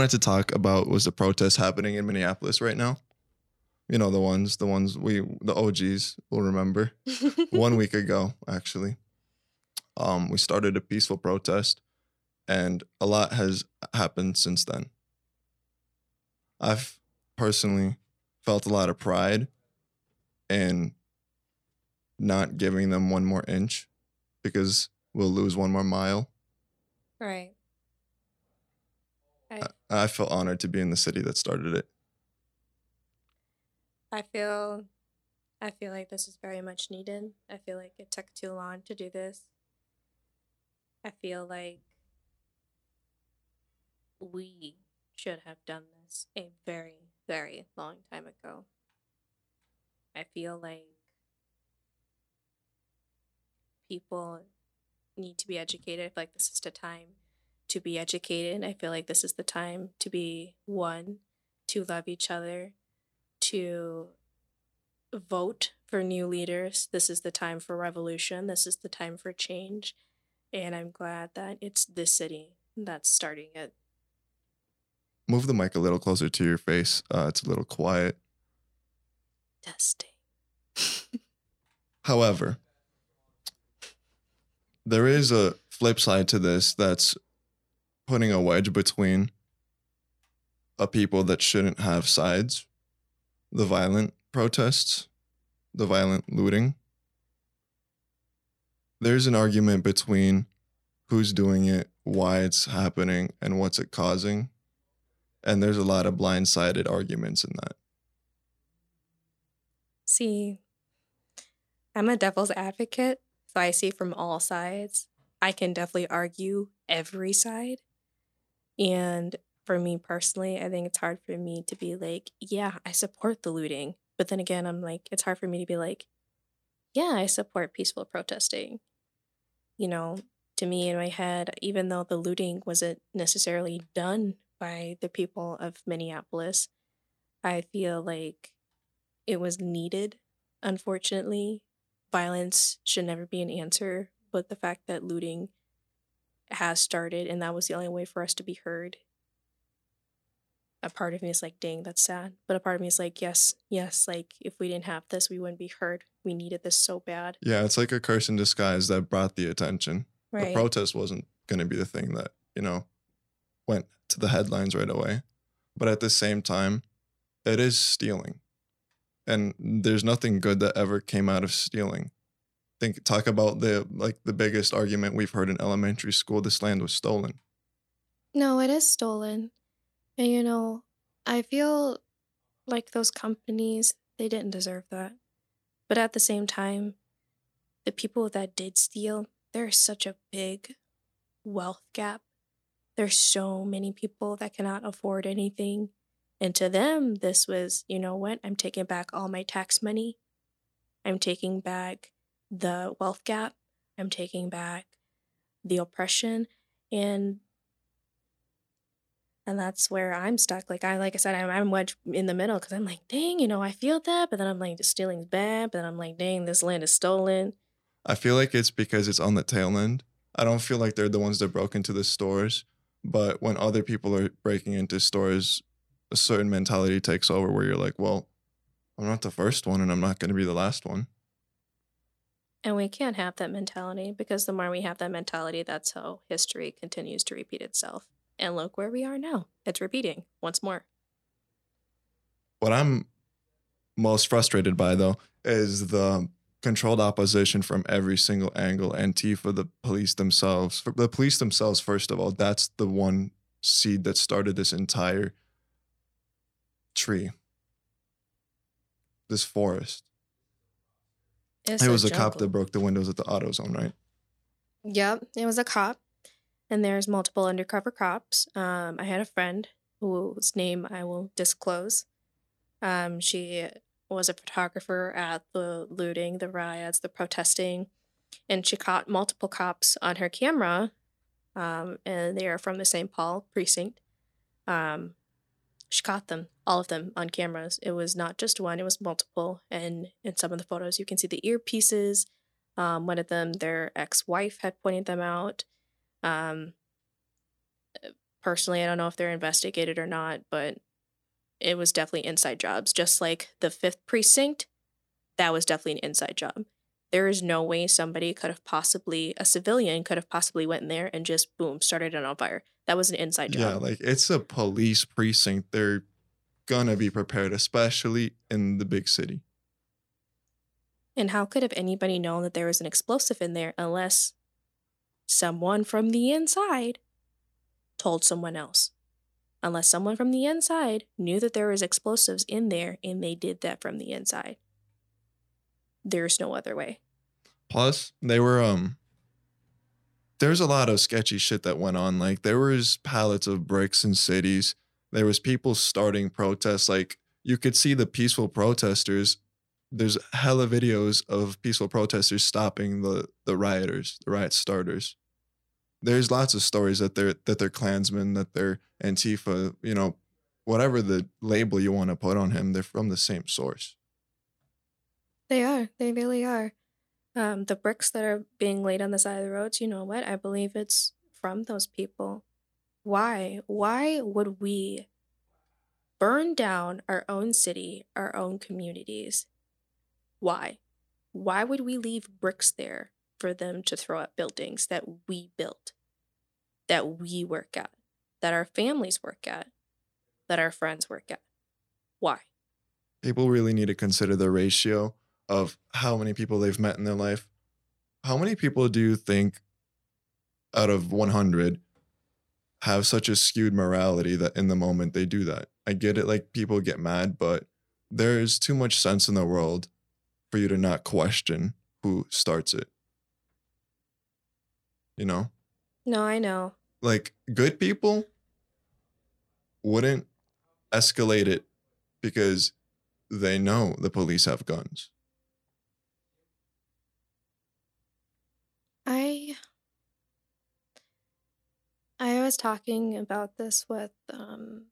wanted to talk about was the protest happening in Minneapolis right now. You know the ones, the ones we, the OGs will remember. One week ago, actually, um, we started a peaceful protest, and a lot has happened since then. I've personally felt a lot of pride in not giving them one more inch because we'll lose one more mile. right. I, I feel honored to be in the city that started it. I feel I feel like this is very much needed. I feel like it took too long to do this. I feel like we should have done this a very, very long time ago. I feel like people need to be educated. I feel like this is the time to be educated. I feel like this is the time to be one, to love each other, to vote for new leaders. This is the time for revolution. This is the time for change. And I'm glad that it's this city that's starting it. Move the mic a little closer to your face. Uh, it's a little quiet. Testing. However, there is a flip side to this that's putting a wedge between a people that shouldn't have sides the violent protests, the violent looting. There's an argument between who's doing it, why it's happening, and what's it causing. And there's a lot of blindsided arguments in that. See, I'm a devil's advocate, so I see from all sides. I can definitely argue every side. And for me personally, I think it's hard for me to be like, yeah, I support the looting. But then again, I'm like, it's hard for me to be like, yeah, I support peaceful protesting. You know, to me in my head, even though the looting wasn't necessarily done by the people of Minneapolis, I feel like it was needed. Unfortunately, violence should never be an answer, but the fact that looting has started and that was the only way for us to be heard. A part of me is like, dang, that's sad. But a part of me is like, yes, yes, like if we didn't have this, we wouldn't be heard. We needed this so bad. Yeah, it's like a curse in disguise that brought the attention. The protest wasn't going to be the thing that, you know, went to the headlines right away. But at the same time, it is stealing. And there's nothing good that ever came out of stealing. Think talk about the like the biggest argument we've heard in elementary school this land was stolen. No, it is stolen. And you know, I feel like those companies, they didn't deserve that. But at the same time, the people that did steal, there's such a big wealth gap. There's so many people that cannot afford anything. And to them, this was, you know what? I'm taking back all my tax money. I'm taking back the wealth gap. I'm taking back the oppression. And and that's where I'm stuck. Like I, like I said, I'm, I'm wedged in the middle because I'm like, dang, you know, I feel that, but then I'm like, the stealing's bad, but then I'm like, dang, this land is stolen. I feel like it's because it's on the tail end. I don't feel like they're the ones that broke into the stores, but when other people are breaking into stores, a certain mentality takes over where you're like, well, I'm not the first one and I'm not going to be the last one. And we can't have that mentality because the more we have that mentality, that's how history continues to repeat itself. And look where we are now. It's repeating once more. What I'm most frustrated by, though, is the controlled opposition from every single angle. Antifa, the police themselves, For the police themselves, first of all, that's the one seed that started this entire tree, this forest. It's it was a cop that broke the windows at the AutoZone, right? Yep, it was a cop, and there's multiple undercover cops. Um, I had a friend whose name I will disclose. Um, she was a photographer at the looting, the riots, the protesting, and she caught multiple cops on her camera. Um, and they are from the St. Paul precinct. Um, she caught them, all of them, on cameras. It was not just one; it was multiple. And in some of the photos, you can see the earpieces. Um, one of them, their ex wife had pointed them out. Um, personally, I don't know if they're investigated or not, but it was definitely inside jobs. Just like the fifth precinct, that was definitely an inside job. There is no way somebody could have possibly a civilian could have possibly went in there and just boom started it on fire. That was an inside job. Yeah, like it's a police precinct. They're gonna be prepared, especially in the big city. And how could have anybody known that there was an explosive in there unless someone from the inside told someone else? Unless someone from the inside knew that there was explosives in there and they did that from the inside. There's no other way. Plus, they were um there's a lot of sketchy shit that went on. Like there was pallets of bricks in cities. There was people starting protests. Like you could see the peaceful protesters. There's hella videos of peaceful protesters stopping the the rioters, the riot starters. There's lots of stories that they're that they're Klansmen, that they're Antifa, you know, whatever the label you want to put on him, they're from the same source. They are. They really are. Um, the bricks that are being laid on the side of the roads, you know what? I believe it's from those people. Why? Why would we burn down our own city, our own communities? Why? Why would we leave bricks there for them to throw at buildings that we built, that we work at, that our families work at, that our friends work at? Why? People really need to consider the ratio of how many people they've met in their life. How many people do you think out of 100 have such a skewed morality that in the moment they do that? I get it, like people get mad, but there's too much sense in the world for you to not question who starts it. You know? No, I know. Like good people wouldn't escalate it because they know the police have guns. I I was talking about this with um,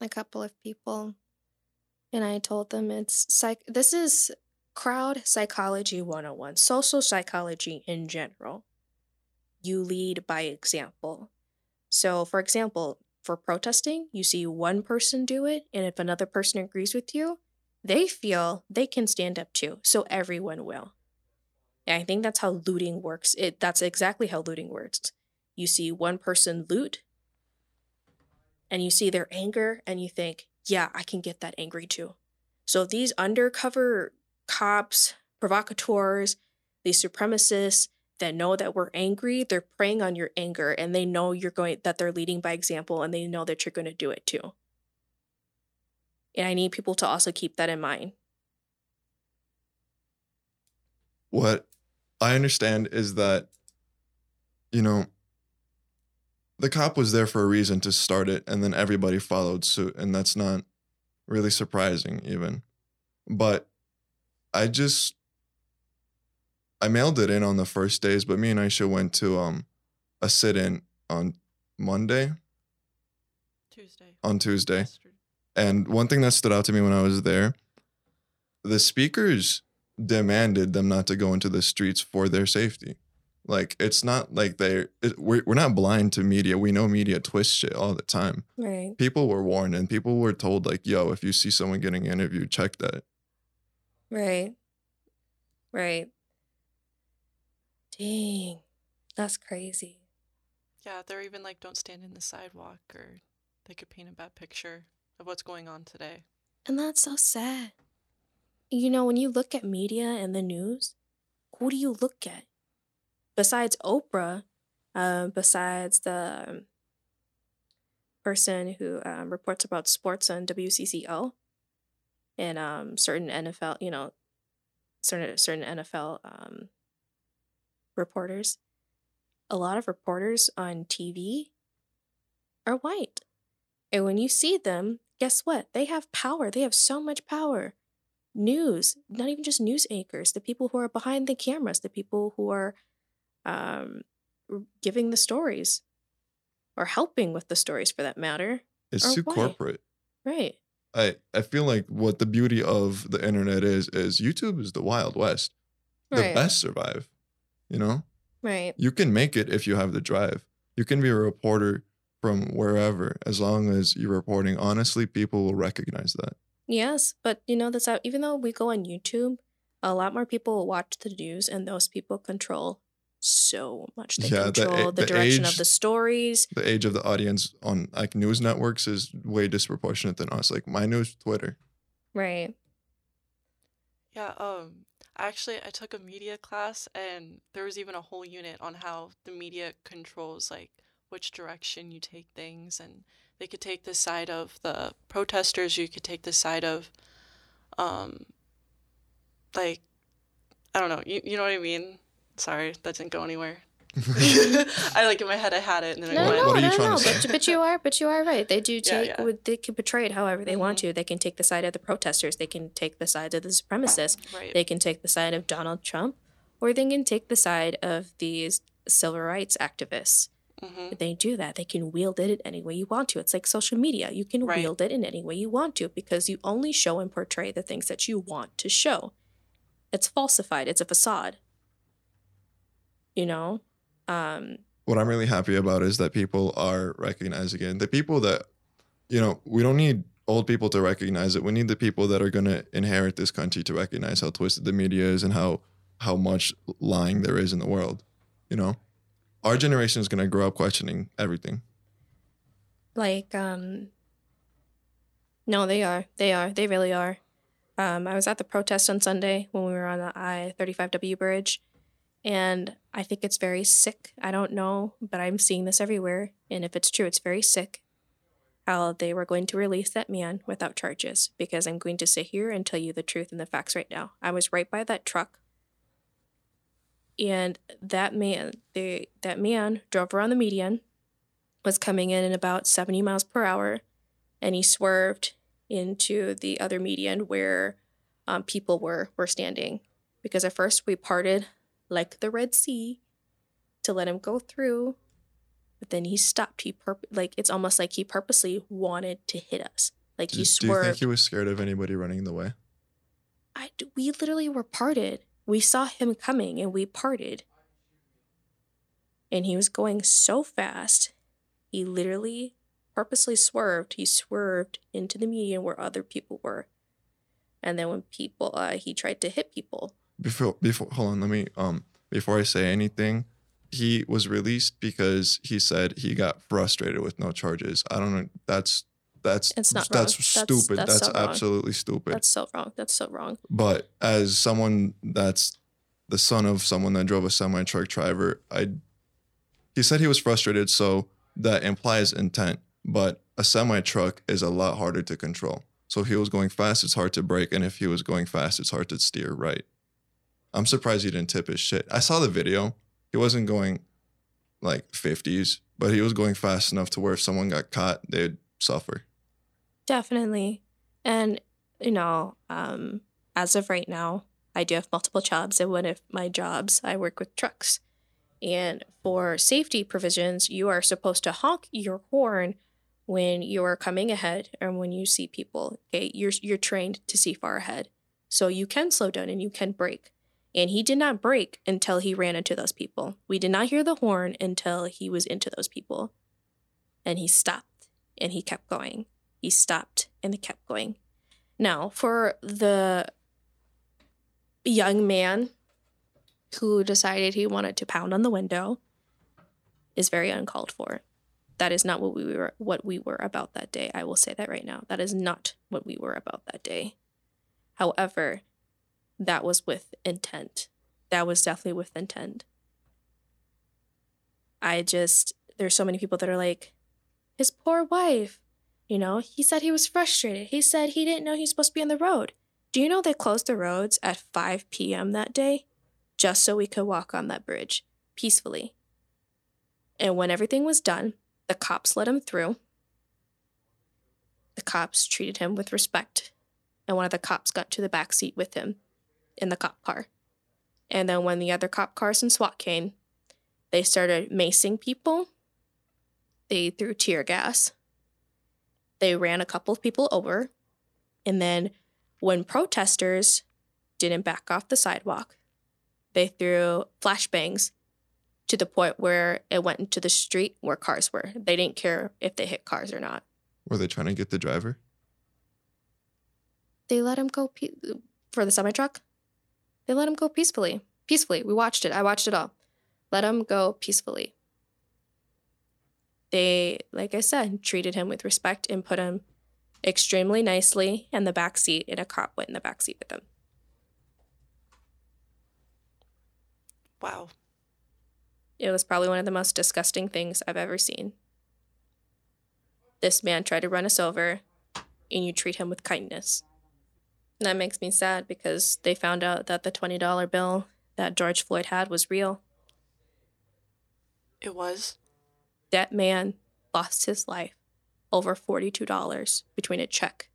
a couple of people, and I told them it's psych. This is crowd psychology 101, social psychology in general. You lead by example. So, for example, for protesting, you see one person do it, and if another person agrees with you, they feel they can stand up too. So everyone will. And I think that's how looting works. It that's exactly how looting works. You see one person loot and you see their anger and you think, "Yeah, I can get that angry too." So these undercover cops, provocateurs, these supremacists that know that we're angry, they're preying on your anger and they know you're going that they're leading by example and they know that you're going to do it too. And I need people to also keep that in mind. What I understand is that, you know, the cop was there for a reason to start it, and then everybody followed suit, and that's not really surprising, even. But I just I mailed it in on the first days, but me and Aisha went to um a sit-in on Monday. Tuesday. On Tuesday. Yesterday. And one thing that stood out to me when I was there, the speakers demanded them not to go into the streets for their safety. Like it's not like they're it, we're we're not blind to media. We know media twists shit all the time. Right. People were warned and people were told like, "Yo, if you see someone getting interviewed, check that." Right. Right. Dang. That's crazy. Yeah, they're even like, don't stand in the sidewalk, or they could paint a bad picture of what's going on today. And that's so sad. You know, when you look at media and the news, who do you look at? Besides Oprah, uh, besides the um, person who um, reports about sports on WCCO and um, certain NFL, you know, certain certain NFL um, reporters, a lot of reporters on TV are white. And when you see them, guess what? They have power. They have so much power. News, not even just news anchors, the people who are behind the cameras, the people who are um, giving the stories or helping with the stories for that matter. It's too why? corporate. Right. I I feel like what the beauty of the internet is is YouTube is the wild west. The Right. best survive. You know? Right. You can make it if you have the drive. You can be a reporter from wherever, as long as you're reporting honestly, people will recognize that. Yes, but you know that's how even though we go on YouTube, a lot more people will watch the news, and those people control so much. They Yeah, the a- control the, the direction age- of the stories. The age of the audience on like news networks is way disproportionate than us. Like my news, Twitter. Right. Yeah, um actually I took a media class and there was even a whole unit on how the media controls like which direction you take things and they could take the side of the protesters, you could take the side of um like I don't know, you, you know what I mean? Sorry, that didn't go anywhere. I like in my head I had it and then No, it What- went. no, what are you no, no. But, but you are, but you are right. They do take. yeah. would- They can portray it however they want Mhm. to. They can take the side of the protesters. They can take the side of the supremacists. Right. They can take the side of Donald Trump, or they can take the side of these civil rights activists. Hmm They do that. They can wield it in any way you want to. It's like social media. You can Right. wield it in any way you want to because you only show and portray the things that you want to show. It's falsified. It's a facade. You know? Um, what I'm really happy about is that people are recognizing it. The people that, you know, we don't need old people to recognize it. We need the people that are going to inherit this country to recognize how twisted the media is and how how much lying there is in the world. You know, our generation is going to grow up questioning everything. like um no they are they are they really are. Um i was at the protest on sunday when we were on the i-35w bridge and i think it's very sick. I don't know but i'm seeing this everywhere and if it's true it's very sick how they were going to release that man without charges because i'm going to sit here and tell you the truth and the facts right now. I was right by that truck and that man they that man drove around the median was coming in at about 70 miles per hour and he swerved into the other median where um, people were were standing because at first we parted like the red sea to let him go through but then he stopped he purp- like it's almost like he purposely wanted to hit us like Do, he do you think he was scared of anybody running in the way? I, we literally were parted. We saw him coming and we parted. And he was going so fast, he literally purposely swerved. He swerved into the median where other people were. And then when people, uh, he tried to hit people. Before before hold on, let me um before I say anything, he was released because he said he got frustrated with no charges. I don't know. That's that's It's not that's wrong. Stupid. that's That's, so wrong. absolutely stupid. That's so wrong. That's so wrong. But as someone that's the son of someone that drove a semi truck driver, I he said he was frustrated, so that implies intent. But a semi truck is a lot harder to control. So if he was going fast, it's hard to brake, and if he was going fast, it's hard to steer right. I'm surprised he didn't tip his shit. I saw the video. He wasn't going like 50s, but he was going fast enough to where if someone got caught, they'd suffer. Definitely. And, you know, um, as of right now, I do have multiple jobs. And one of my jobs, I work with trucks. And for safety provisions, you are supposed to honk your horn when you're coming ahead and when you see people. Okay. You're, you're trained to see far ahead. So you can slow down and you can brake. And he did not brake until he ran into those people. We did not hear the horn until he was into those people. And he stopped and he kept going. He stopped and he kept going. Now, for the young man who decided he wanted to pound on the window is very uncalled for. That is not what we were what we were about that day. I will say that right now. That is not what we were about that day. However, that was with intent. That was definitely with intent. I just there's so many people that are like his poor wife. You know, he said he was frustrated. He said he didn't know he was supposed to be on the road. Do you know they closed the roads at 5 p.m. that day just so we could walk on that bridge peacefully? And when everything was done, the cops let him through. The cops treated him with respect. And one of the cops got to the back seat with him in the cop car. And then when the other cop cars and SWAT came, they started macing people. They threw tear gas. They ran a couple of people over. And then when protesters didn't back off the sidewalk, they threw flashbangs to the point where it went into the street where cars were. They didn't care if they hit cars or not. Were they trying to get the driver? They let him go pe- for the semi truck. They let him go peacefully. Peacefully. We watched it. I watched it all. Let him go peacefully. They, like I said, treated him with respect and put him extremely nicely in the back seat, and a cop went in the back seat with him. Wow. It was probably one of the most disgusting things I've ever seen. This man tried to run us over, and you treat him with kindness. And that makes me sad because they found out that the $20 bill that George Floyd had was real. It was. That man lost his life over $42 between a check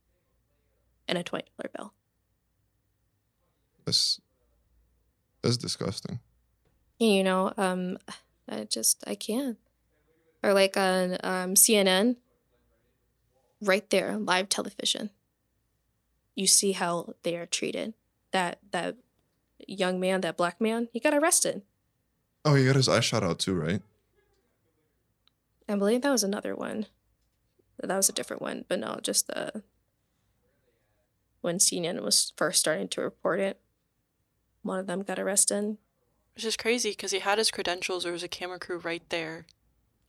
and a $20 bill. That's that's disgusting. You know, um, I just I can't. Or like on um, CNN, right there, live television. You see how they are treated. That that young man, that black man, he got arrested. Oh, he got his eye shot out too, right? I believe that was another one. That was a different one, but no, just the when CNN was first starting to report it. One of them got arrested, Which is crazy because he had his credentials. There was a camera crew right there.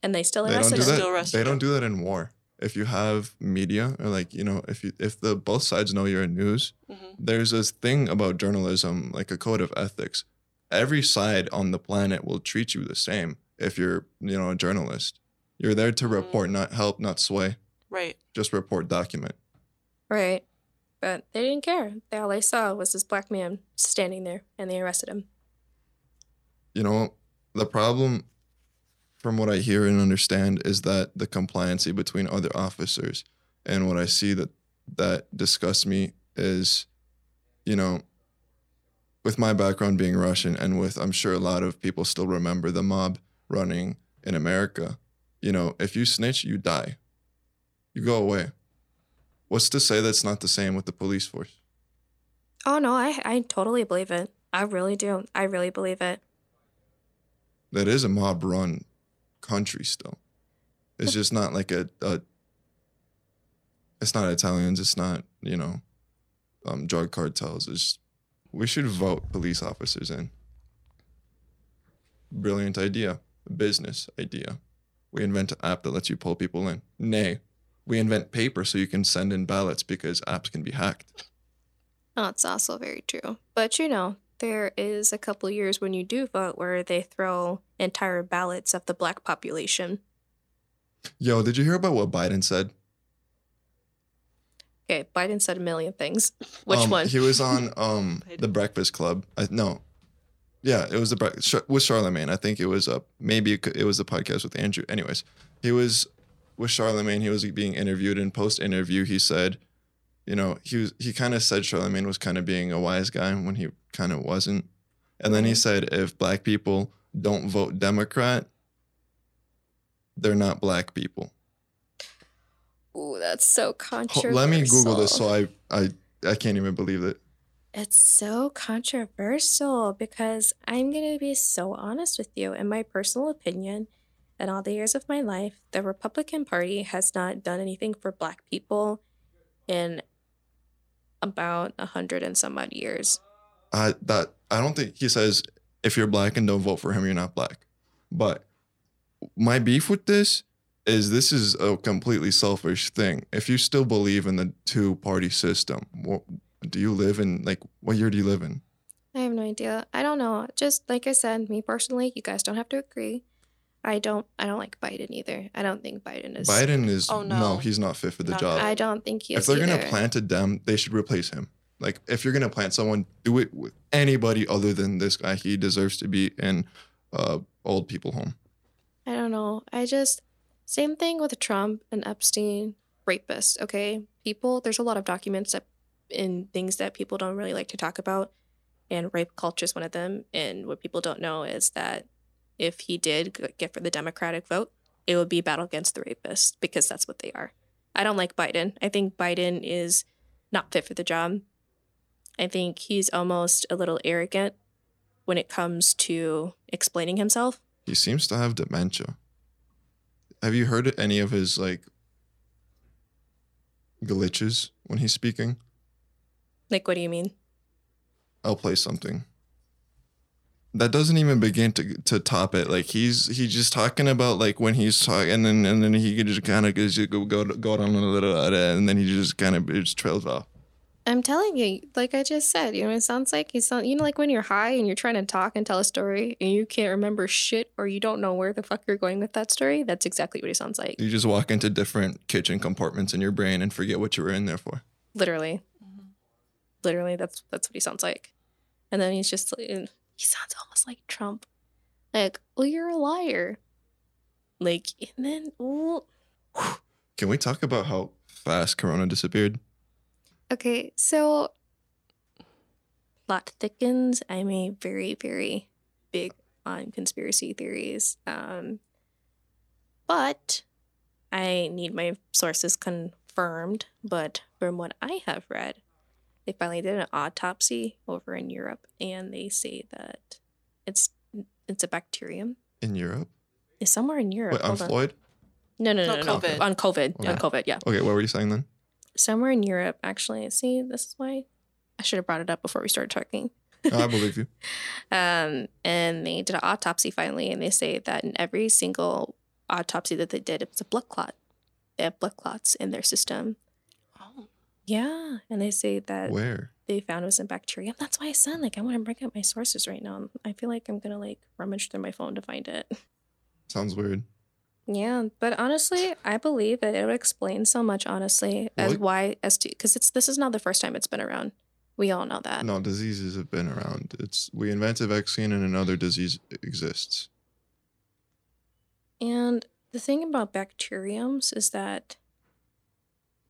and they still arrested They don't arrested do him. that. Still arrested They don't do that in war. If you have media or like you know, if you if the both sides know you're in news, hmm there's this thing about journalism, like a code of ethics. Every side on the planet will treat you the same if you're, you know, a journalist. You're there to mm-hmm. report, not help, not sway. Right. Just report, document. Right. But they didn't care. They, all they saw was this black man standing there and they arrested him. You know, the problem, from what I hear and understand, is that the compliancy between other officers. And what I see that that disgusts me is, you know, with my background being Russian and with I'm sure a lot of people still remember the mob running in America. You know, if you snitch, you die. You go away. What's to say that's not the same with the police force? Oh no, I I totally believe it. I really do. I really believe it. that is a mob run country still. It's just not like a, a it's not Italians, it's not, you know, um, drug cartels. It's we should vote police officers in. Brilliant idea. Business idea. We invent an app that lets you pull people in. Nay. We invent paper so you can send in ballots because apps can be hacked. That's also very true. But you know, there is a couple years when you do vote where they throw entire ballots of the black population. Yo, did you hear about what Biden said? Okay, Biden said a million things. Which Um, one? He was on um the Breakfast Club. I, no, yeah, it was the with Charlemagne. I think it was a maybe it, was the podcast with Andrew. Anyways, he was with Charlemagne. He was being interviewed, and post interview, he said, you know, he was he kind of said Charlemagne was kind of being a wise guy when he kind of wasn't, and then he Mhm. said if black people don't vote Democrat, they're not black people. Ooh, that's so controversial. Let me Google this so I I I can't even believe it. It's so controversial because I'm going to be so honest with you. In my personal opinion, in all the years of my life, the Republican Party has not done anything for Black people in about a hundred and some odd years. I that I don't think he says if you're black and don't vote for him, you're not black. But my beef with this is this is a completely selfish thing. If you still believe in the two party system, do you live in like what year do you live in? I have no idea. I don't know. Just like I said, me personally, you guys don't have to agree. I don't. I don't like Biden either. I don't think Biden is. Biden is Oh, no. no. he's not fit for the job. I don't think he if they're either. gonna plant a dem, they should replace him. Like if you're gonna plant someone, do it with anybody other than this guy. He deserves to be in uh old people home. I don't know. I just same thing with Trump and Epstein, rapist. Okay, people. There's a lot of documents that in things that people don't really like to talk about, and rape culture is one of them. And what people don't know is that if he did get for the Democratic vote, it would be battle against the rapists because that's what they are. I don't like Biden. I think Biden is not fit for the job. I think he's almost a little arrogant when it comes to explaining himself He seems to have dementia. Have you heard any of his like glitches when he's speaking? Like, what do you mean? I'll play something. That doesn't even begin to to top it. Like he's he's just talking about like when he's talking, and then and then he could just kind of go go go down a little, uh, and then he just kind of just trails off. I'm telling you, like I just said, you know, it sounds like you sound, you know, like when you're high and you're trying to talk and tell a story and you can't remember shit or you don't know where the fuck you're going with that story. That's exactly what he sounds like. You just walk into different kitchen compartments in your brain and forget what you were in there for. Literally, literally, that's that's what he sounds like. And then he's just, like, he sounds almost like Trump. Like, well, you're a liar. Like, and then, well, Can we talk about how fast Corona disappeared? Okay, so plot thickens. I'm a very, very big on conspiracy theories. Um, but I need my sources confirmed. But from what I have read, they finally did an autopsy over in Europe, and they say that it's it's a bacterium. In Europe? It's somewhere in Europe. Wait, on Hold on. Floyd? No, no, no, No, no, no. COVID. On COVID. On COVID, yeah. Okay, what were you saying then? somewhere in Europe, actually. See, this is why I should have brought it up before we started talking. I believe you. Um, and they did an autopsy finally, and they say that in every single autopsy that they did, it was a blood clot. They have blood clots in their system. Yeah, and they say that Where? they found it was in bacteria. That's why I said like I want to bring up my sources right now. I feel like I'm gonna like rummage through my phone to find it. Sounds weird. Yeah, but honestly, I believe that it would explain so much. Honestly, as What? why as to because it's this is not the first time it's been around. We all know that. No, diseases have been around. It's we invent a vaccine and another disease exists. And the thing about bacteriums is that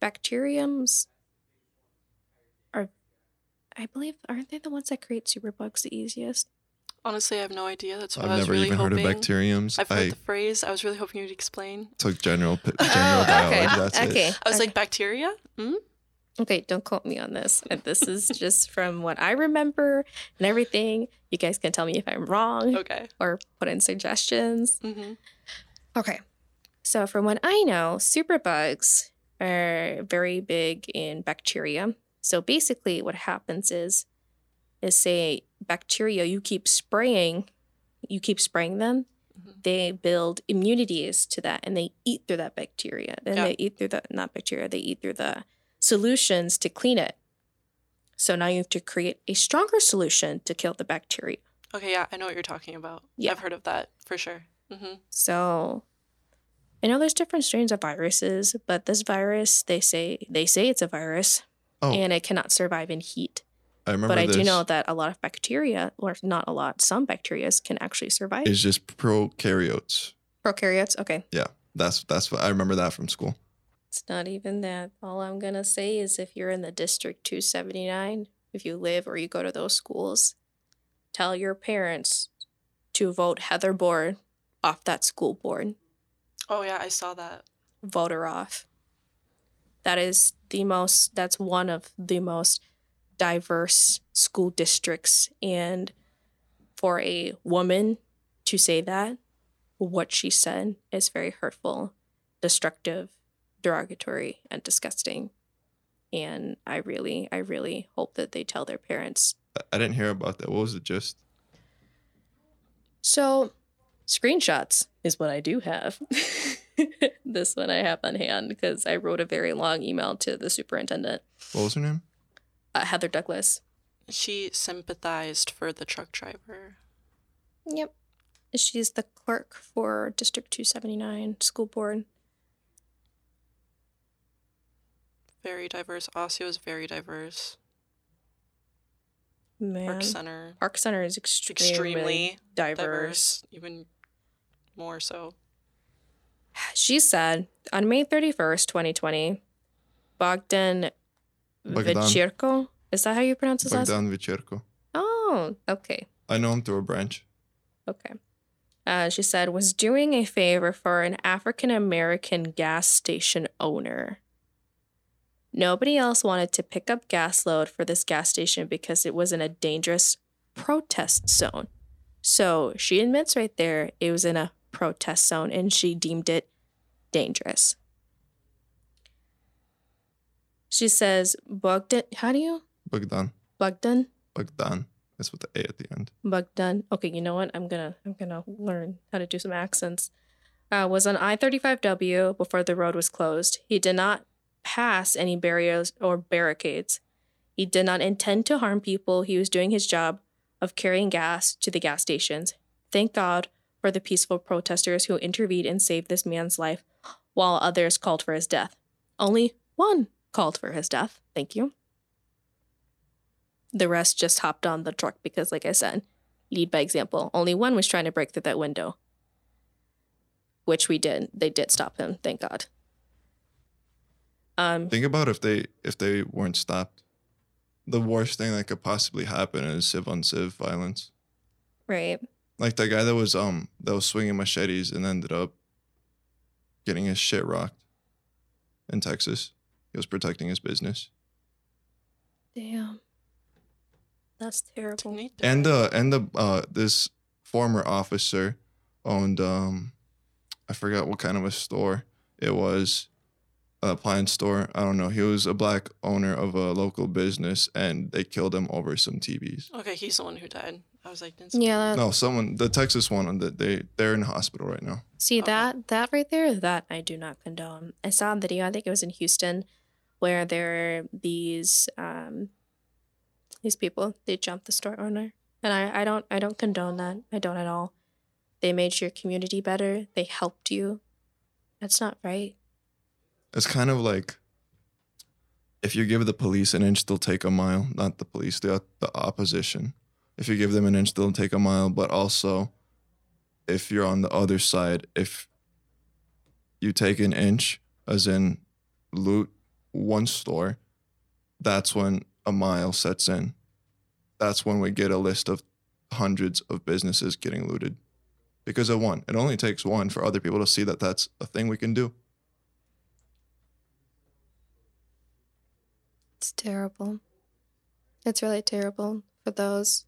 bacteriums I believe, aren't they the ones that create superbugs the easiest? Honestly, I have no idea. That's what I've I was never really even hoping. heard of bacteriums. I've I heard the phrase. I was really hoping you'd explain. took general p- general Oh, biology. okay. That's okay. it. I was okay. like, bacteria? Hmm? okay, don't quote me on this. Uh, This is just from what I remember and everything. You guys can tell me if I'm wrong Okay. or put in suggestions. hmm Okay. So, from what I know, superbugs are very big in bacteria. So, basically, what happens is, is say bacteria, you keep spraying, you keep spraying them, Mhm. they build immunities to that and they eat through that bacteria. Then Yeah. they eat through the, not bacteria, they eat through the solutions to clean it. So, now you have to create a stronger solution to kill the bacteria. Okay, yeah, I know what you're talking about. Yeah. I've heard of that for sure. hmm So I know there's different strains of viruses, but this virus they say they say it's a virus Oh, and it cannot survive in heat. I remember But I this do know that a lot of bacteria, or not a lot, some bacteria can actually survive. is just prokaryotes. Prokaryotes, okay. Yeah, that's that's what I remember that from school. It's not even that. All I'm gonna say is if you're in the district 279, if you live or you go to those schools, tell your parents to vote Heather Board off that school board. Oh, yeah, I saw that. vote her off. That is the most, that's one of the most diverse school districts. And for a woman to say that, what she said is very hurtful, destructive, derogatory, and disgusting. And I really, I really hope that they tell their parents. I- didn't hear about that. What was it? Just So, screenshots is what I do have. this one I have on hand because I wrote a very long email to the superintendent, what was her name? uh, Heather Douglas. She sympathized for the truck driver. Yep. She's the clerk for District 279 School Board. Very diverse. Osseo is very diverse. Man. Park Center, Park Center is extremely, extremely diverse. diverse. Even more so. She said on May 31st, 2020, Bogdan Bogdan. Vechirko. Is that how you pronounce his last name? Bogdan Vicherko. Oh, okay. I know him through a branch. Okay. Uh, she said, was doing a favor for an African American gas station owner. Nobody else wanted to pick up gas load for this gas station because it was in a dangerous protest zone. So she admits right there it was in a protest zone and she deemed it dangerous. She says, Bogdan, how do you? Bogdan. Bogdan? Bogdan. That's with the A at the end. Bogdan. Okay, you know what? I'm gonna I'm gonna learn how to do some accents. Uh, was on I-35W before the road was closed. He did not pass any barriers or barricades. He did not intend to harm people. He was doing his job of carrying gas to the gas stations. Thank God for the peaceful protesters who intervened and saved this man's life while others called for his death. Only one called for his death. Thank you. The rest just hopped on the truck because, like I said, lead by example. Only one was trying to break through that window, which we did. They did stop him, thank God. Um, Think about if they if they weren't stopped. The worst thing that could possibly happen is civ on civ violence. right. Like that guy that was um that was swinging machetes and ended up getting his shit rocked in Texas. He was protecting his business. Damn. That's terrible. Didn't he die? And uh and the uh this former officer owned um I forgot what kind of a store it was. An appliance store. I don't know. He was a black owner of a local business and they killed him over some TVs. okay, he's the one who died. I was like, didn't Yeah, that, No, someone the Texas one that they they're in the hospital right now. See Okay. that that right there, that I do not condone. I saw a video, I think it was in Houston, where there are these um these people, they jumped the store owner. And I, I don't I don't condone that. I don't at all. They made your community better. They helped you. That's not right. It's kind of like if you give the police an inch, they'll take a mile. Not the police, the the opposition. If you give them an inch, they'll take a mile. But also, if you're on the other side, if you take an inch, as in loot one store, that's when a mile sets in. That's when we get a list of hundreds of businesses getting looted because of one. It only takes one for other people to see that that's a thing we can do. It's terrible. It's really terrible for those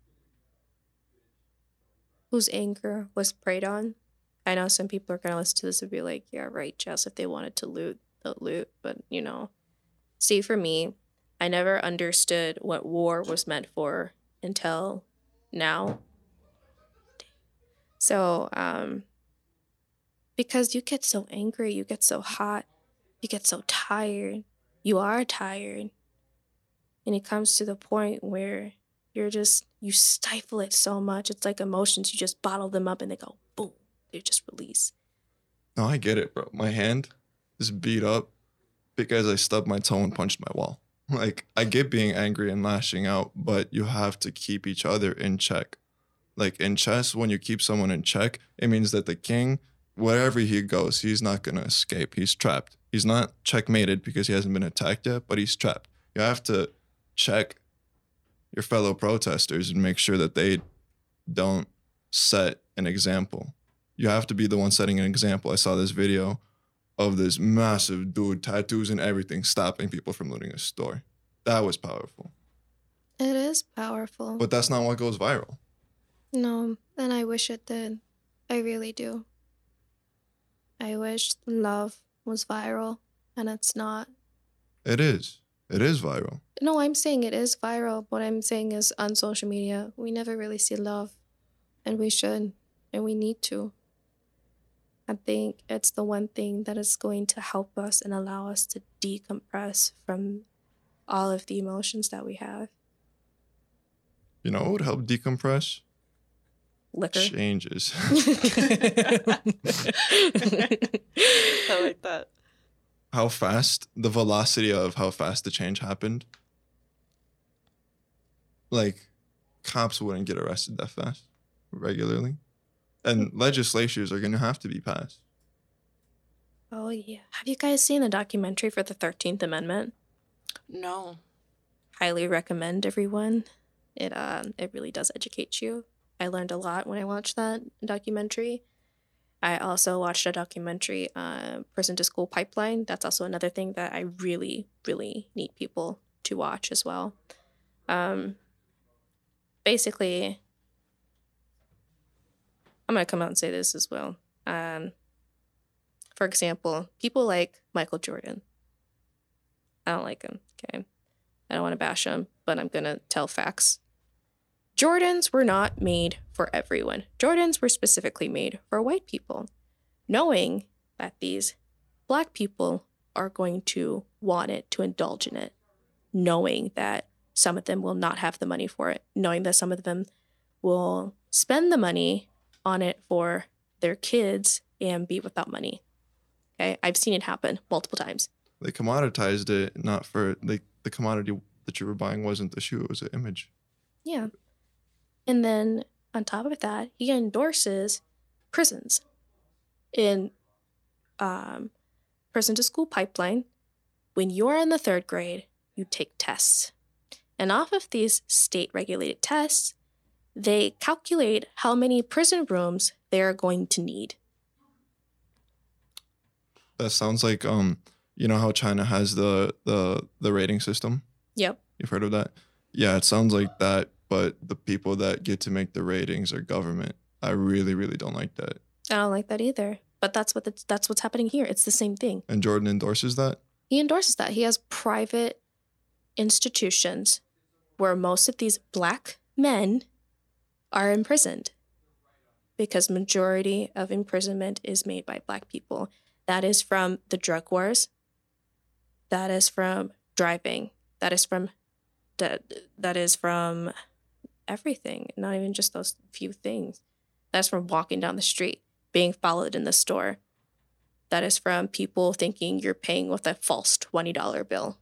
whose anger was preyed on. I know some people are going to listen to this and be like, yeah, right, Jess, if they wanted to loot, they'll loot. But, you know, see, for me, I never understood what war was meant for until now. So, um, because you get so angry, you get so hot, you get so tired, you are tired and it comes to the point where you're just you stifle it so much it's like emotions you just bottle them up and they go boom they just release No, I get it, bro. My hand is beat up because I stubbed my toe and punched my wall. Like, I get being angry and lashing out, but you have to keep each other in check. Like in chess, when you keep someone in check, it means that the king, wherever he goes, he's not going to escape. He's trapped. He's not checkmated because he hasn't been attacked yet, but he's trapped. You have to check your fellow protesters and make sure that they don't set an example you have to be the one setting an example. I saw this video of this massive dude, tattoos and everything, stopping people from looting a store. That was powerful. it is powerful But that's not what goes viral. no and i wish it did i really do i wish love was viral and it's not It is. It is viral. no i'm saying it is viral what i'm saying is on social media we never really see love and we should and we need to i think it's the one thing that is going to help us and allow us to decompress from all of the emotions that we have You know what would help decompress? liquor Changes. I like that. How fast, the velocity of how fast the change happened. Like, cops wouldn't get arrested that fast regularly. And legislatures are going to have to be passed. oh yeah have you guys seen the documentary for the 13th amendment No. highly recommend everyone. It um it really does educate you. I learned a lot when I watched that documentary. I also watched a documentary, uh, Prison to School Pipeline. That's also another thing that I really, really need people to watch as well. Um, basically, I'm gonna come out and say this as well. Um, for example, people like Michael Jordan. I don't like him. Okay, I don't want to bash him, but I'm gonna tell facts. Jordans were not made for everyone. Jordans were specifically made for white people, knowing that these black people are going to want it to indulge in it, knowing that some of them will not have the money for it, knowing that some of them will spend the money on it for their kids and be without money. Okay, I've seen it happen multiple times. They commoditized it not for like the commodity that you were buying wasn't the shoe; it was an image. Yeah. And then on top of that, he endorses prisons in um, prison to school pipeline. When you're in the third grade, you take tests. And off of these state regulated tests, they calculate how many prison rooms they're going to need. That sounds like um, you know how China has the the the rating system. Yep. You've heard of that? Yeah, it sounds like that, but the people that get to make the ratings are government. I really, really don't like that. I don't like that either. But that's what it's, that's what's happening here. It's the same thing. And Jordan endorses that. He endorses that. He has private institutions where most of these black men are imprisoned because majority of imprisonment is made by black people. That is from the drug wars. That is from driving. That is from that that is from everything, not even just those few things. That's from walking down the street, being followed in the store. That is from people thinking you're paying with a false $20 bill.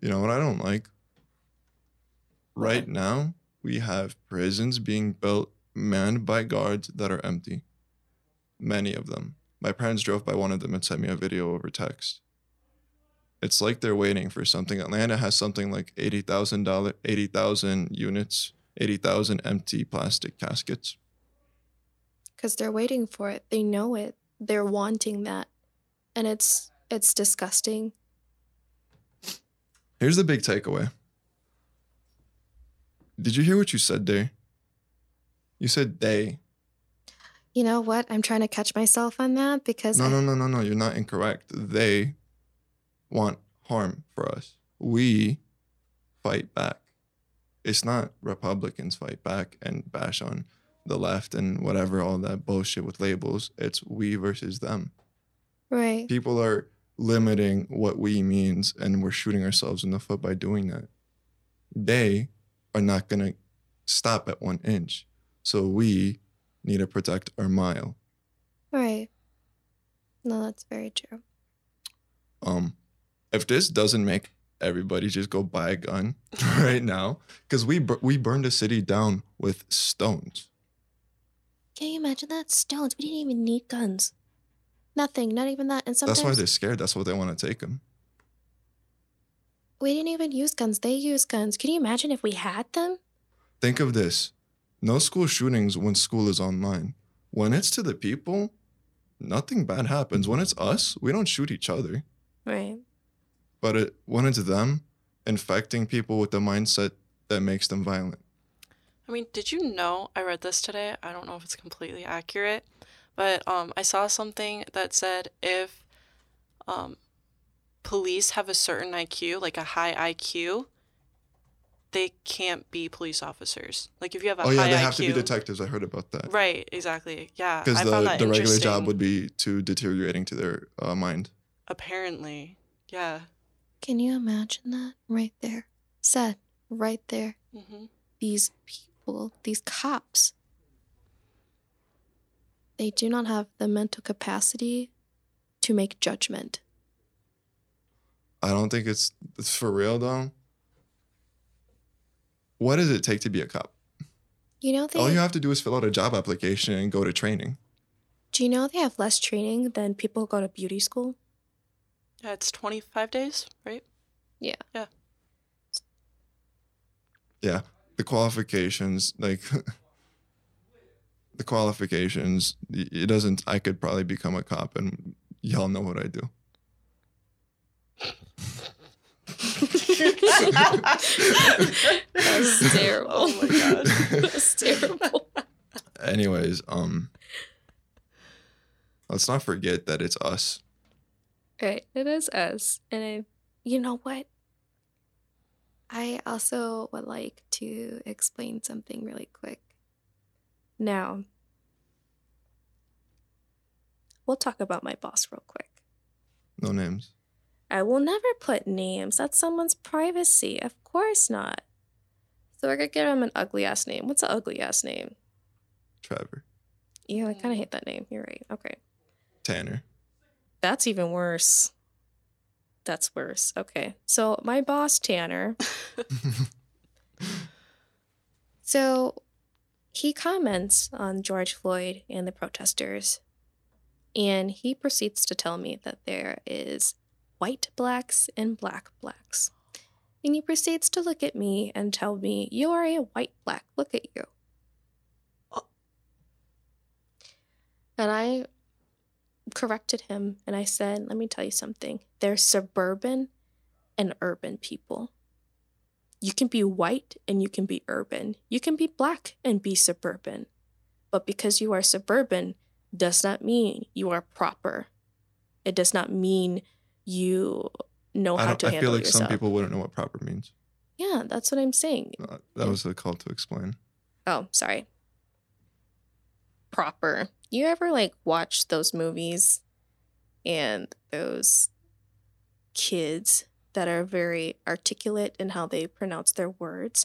You know what I don't like? Right now, we have prisons being built manned by guards that are empty. Many of them. My parents drove by one of them and sent me a video over text. It's like they're waiting for something. Atlanta has something like eighty thousand dollar, eighty thousand units, eighty thousand empty plastic caskets. because they're waiting for it. They know it. They're wanting that, and it's it's disgusting. Here's the big takeaway. Did you hear what you said there? You said they. You know what? I'm trying to catch myself on that because No, I- no, no, no, no. You're not incorrect. They want harm for us. We fight back. It's not Republicans fight back and bash on the left and whatever, all that bullshit with labels. It's we versus them. right. People are limiting what we means and we're shooting ourselves in the foot by doing that. They are not going to stop at one inch. So we need to protect our mile. Right. No, that's very true. um if this doesn't make everybody just go buy a gun right now because we bur- we burned a city down with stones Can you imagine that? Stones. We didn't even need guns. Nothing. Not even that. And sometimes that's why they're scared that's why they want to take them we didn't even use guns. They use guns. Can you imagine if we had them? think of this no school shootings when school is online when it's to the people nothing bad happens when it's us we don't shoot each other Right. But it when it's them infecting people with the mindset that makes them violent I mean, did you know? I read this today. I don't know if it's completely accurate, but um, I saw something that said if um, police have a certain IQ, like a high IQ, they can't be police officers. Like if you have a oh yeah they IQ, have to be detectives i heard about that right? Exactly. Yeah, because the, the regular job would be too deteriorating to their uh, mind apparently, yeah. Can you imagine that right there? Said right there. hmm These people, these cops, they do not have the mental capacity to make judgment. I don't think it's, it's for real though. What does it take to be a cop? You know they All you have to do is fill out a job application and go to training. do you know they have less training than people who go to beauty school? Yeah, it's twenty five days, right? Yeah. Yeah. Yeah. The qualifications, like the qualifications, it doesn't. I could probably become a cop, and y'all know what I do. That's terrible. Oh my god. That's terrible. Anyways, um, Let's not forget that it's us. Right. It is us. And I, you know what? I also would like to explain something really quick. Now, we'll talk about my boss real quick. No names. I will never put names. That's someone's privacy. Of course not. So we're gonna give him an ugly ass name. What's an ugly ass name? Trevor. Yeah, I kind of mm. hate that name. You're right. Okay. Tanner. That's even worse. That's worse. Okay. So my boss, Tanner, so he comments on George Floyd and the protesters. And he proceeds to tell me that there is white blacks and black blacks. And he proceeds to look at me and tell me, You are a white black. Look at you. Oh. And I corrected him and I said, Let me tell you something. There's suburban and urban people. You can be white and you can be urban. You can be black and be suburban. But because you are suburban does not mean you are proper. It does not mean you know how to I handle feel like yourself. some people wouldn't know what proper means. Yeah, that's what I'm saying. Uh, that was the call to explain. Oh, sorry. Proper. You ever like watch those movies and those kids that are very articulate in how they pronounce their words,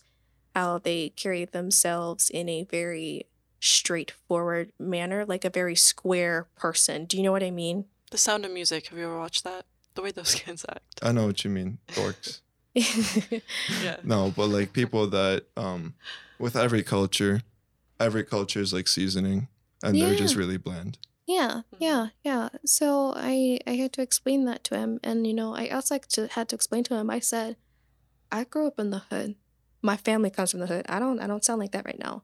how they carry themselves in a very straightforward manner, like a very square person. Do you know what I mean? The Sound of Music. Have you ever watched that? The way those kids act. I know what you mean, dorks. Yeah. No, but like people that um with every culture, every culture is like seasoning and they're just really bland. Yeah, Mhm. yeah, yeah. So I I had to explain that to him, and you know, I also like to, had to explain to him. I said, I grew up in the hood. My family comes from the hood. I don't I don't sound like that right now.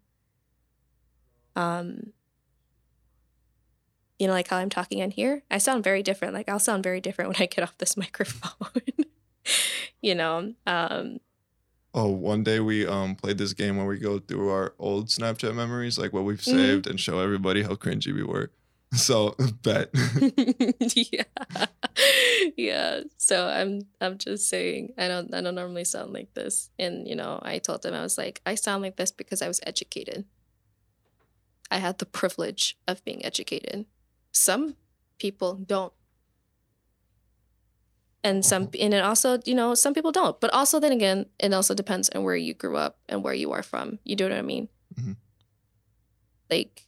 Um, you know, like how I'm talking in here, I sound very different. Like I'll sound very different when I get off this microphone. you know, um, Oh, one day we um played this game where we go through our old Snapchat memories, like what we've Mhm. saved, and show everybody how cringy we were. So bet. yeah yeah so i'm i'm just saying i don't i don't normally sound like this and you know i told them i was like i sound like this because i was educated i had the privilege of being educated some people don't and some and it also you know some people don't but also then again it also depends on where you grew up and where you are from you do know what i mean Mhm. like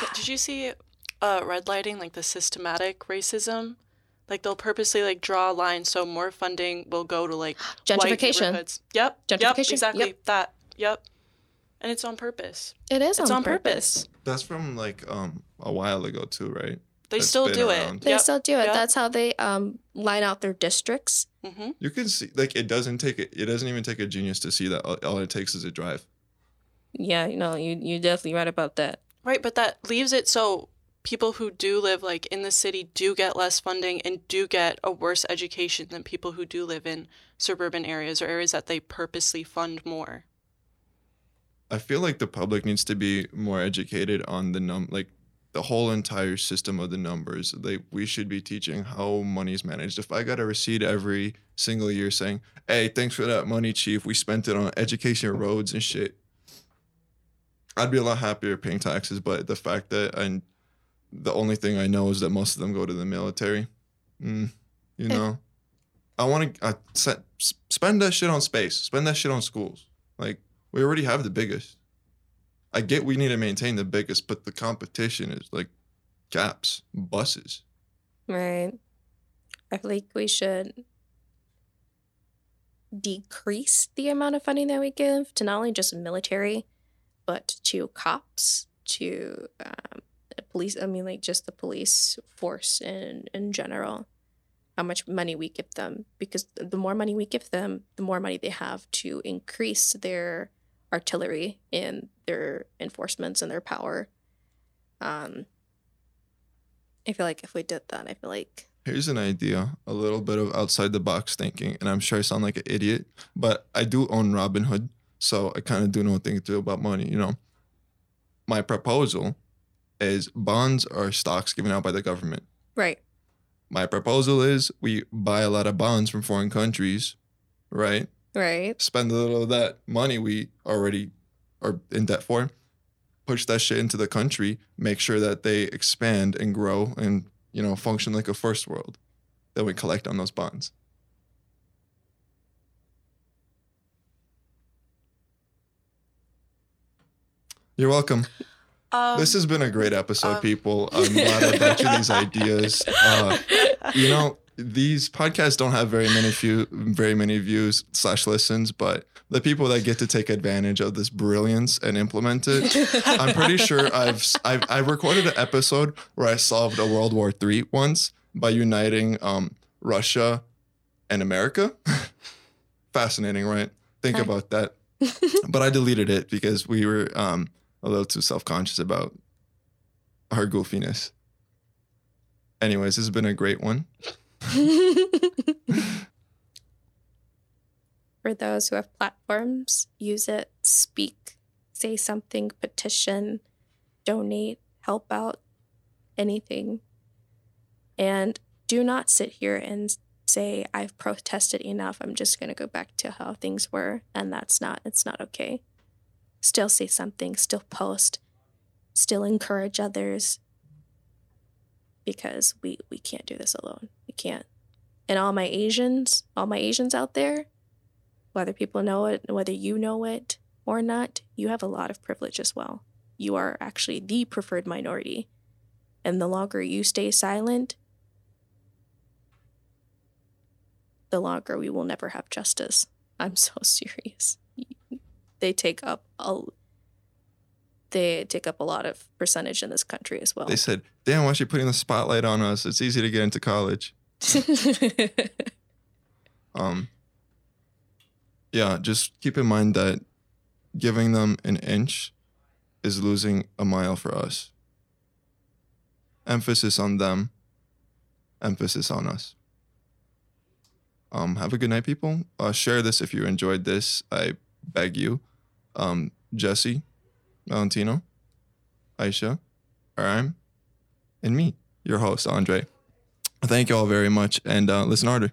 But did you see uh redlining like the systematic racism? Like they'll purposely like draw a line so more funding will go to like gentrification neighborhoods. Yep. Yep. Exactly. yep. That. Yep. And it's on purpose. it is It's on, on purpose. purpose. That's from like um a while ago too, right? They That's still been do around. it. They Yep. still do it. Yep. That's how they um line out their districts. hmm You can see like it doesn't take it. It doesn't even take a genius to see that. All, all it takes is a drive. Yeah, no, you you definitely right about that. Right, but that leaves it so people who do live like in the city do get less funding and do get a worse education than people who do live in suburban areas or areas that they purposely fund more. I feel like the public needs to be more educated on the num like the whole entire system of the numbers. Like we should be teaching how money is managed. If I got a receipt every single year saying, "Hey, thanks for that money, chief. We spent it on education, roads, and shit," I'd be a lot happier paying taxes. But the fact that I, the only thing I know is that most of them go to the military. Mm, you know, I want to spend that shit on space. Spend that shit on schools. Like we already have the biggest. I get we need to maintain the biggest, but the competition is like gaps, buses. Right. I feel like we should decrease the amount of funding that we give to not only just military, but to cops, to um, police. I mean, like just the police force in in general. How much money we give them, because the more money we give them, the more money they have to increase their artillery and their enforcements and their power. Um, I feel like if we did that, I feel like Here's an idea, a little bit of outside the box thinking, and I'm sure I sound like an idiot, but I do own Robinhood, so I kind of do know a thing or two about money. You know, my proposal is bonds are stocks given out by the government. Right. My proposal is we buy a lot of bonds from foreign countries, right? Right. Spend a little of that money we already are in debt for, push that shit into the country, make sure that they expand and grow and, you know, function like a first world. Then we collect on those bonds. You're welcome. Um, this has been a great episode, um, people. I'm glad I brought you these ideas. Uh, you know, these podcasts don't have very many few, very many views slash listens, but the people that get to take advantage of this brilliance and implement it, I'm pretty sure I've I've, I've recorded an episode where I solved a World War III once by uniting um, Russia and America. Fascinating, right? Think Hi. about that. but I deleted it because we were um, a little too self conscious about our goofiness. Anyways, this has been a great one. For those who have platforms, use it, speak, say something, petition, donate, help out, anything. And do not sit here and say, I've protested enough. I'm just going to go back to how things were. And that's not, it's not okay. Still say something, still post, still encourage others because we, we can't do this alone. Can't. And all my Asians, all my Asians out there, whether people know it, whether you know it or not, you have a lot of privilege as well. You are actually the preferred minority. And the longer you stay silent, the longer we will never have justice. I'm so serious. They take up a they take up a lot of percentage in this country as well. They said, "Damn, why is she putting the spotlight on us? It's easy to get into college." Um, yeah, just keep in mind that giving them an inch is losing a mile for us. Emphasis on them, emphasis on us. Um, have a good night, people. Uh, share this if you enjoyed this. I beg you. Um, Jesse, Valentino, Aisha, Aram, and me, your host, Andre. Thank you all very much and uh, listen harder.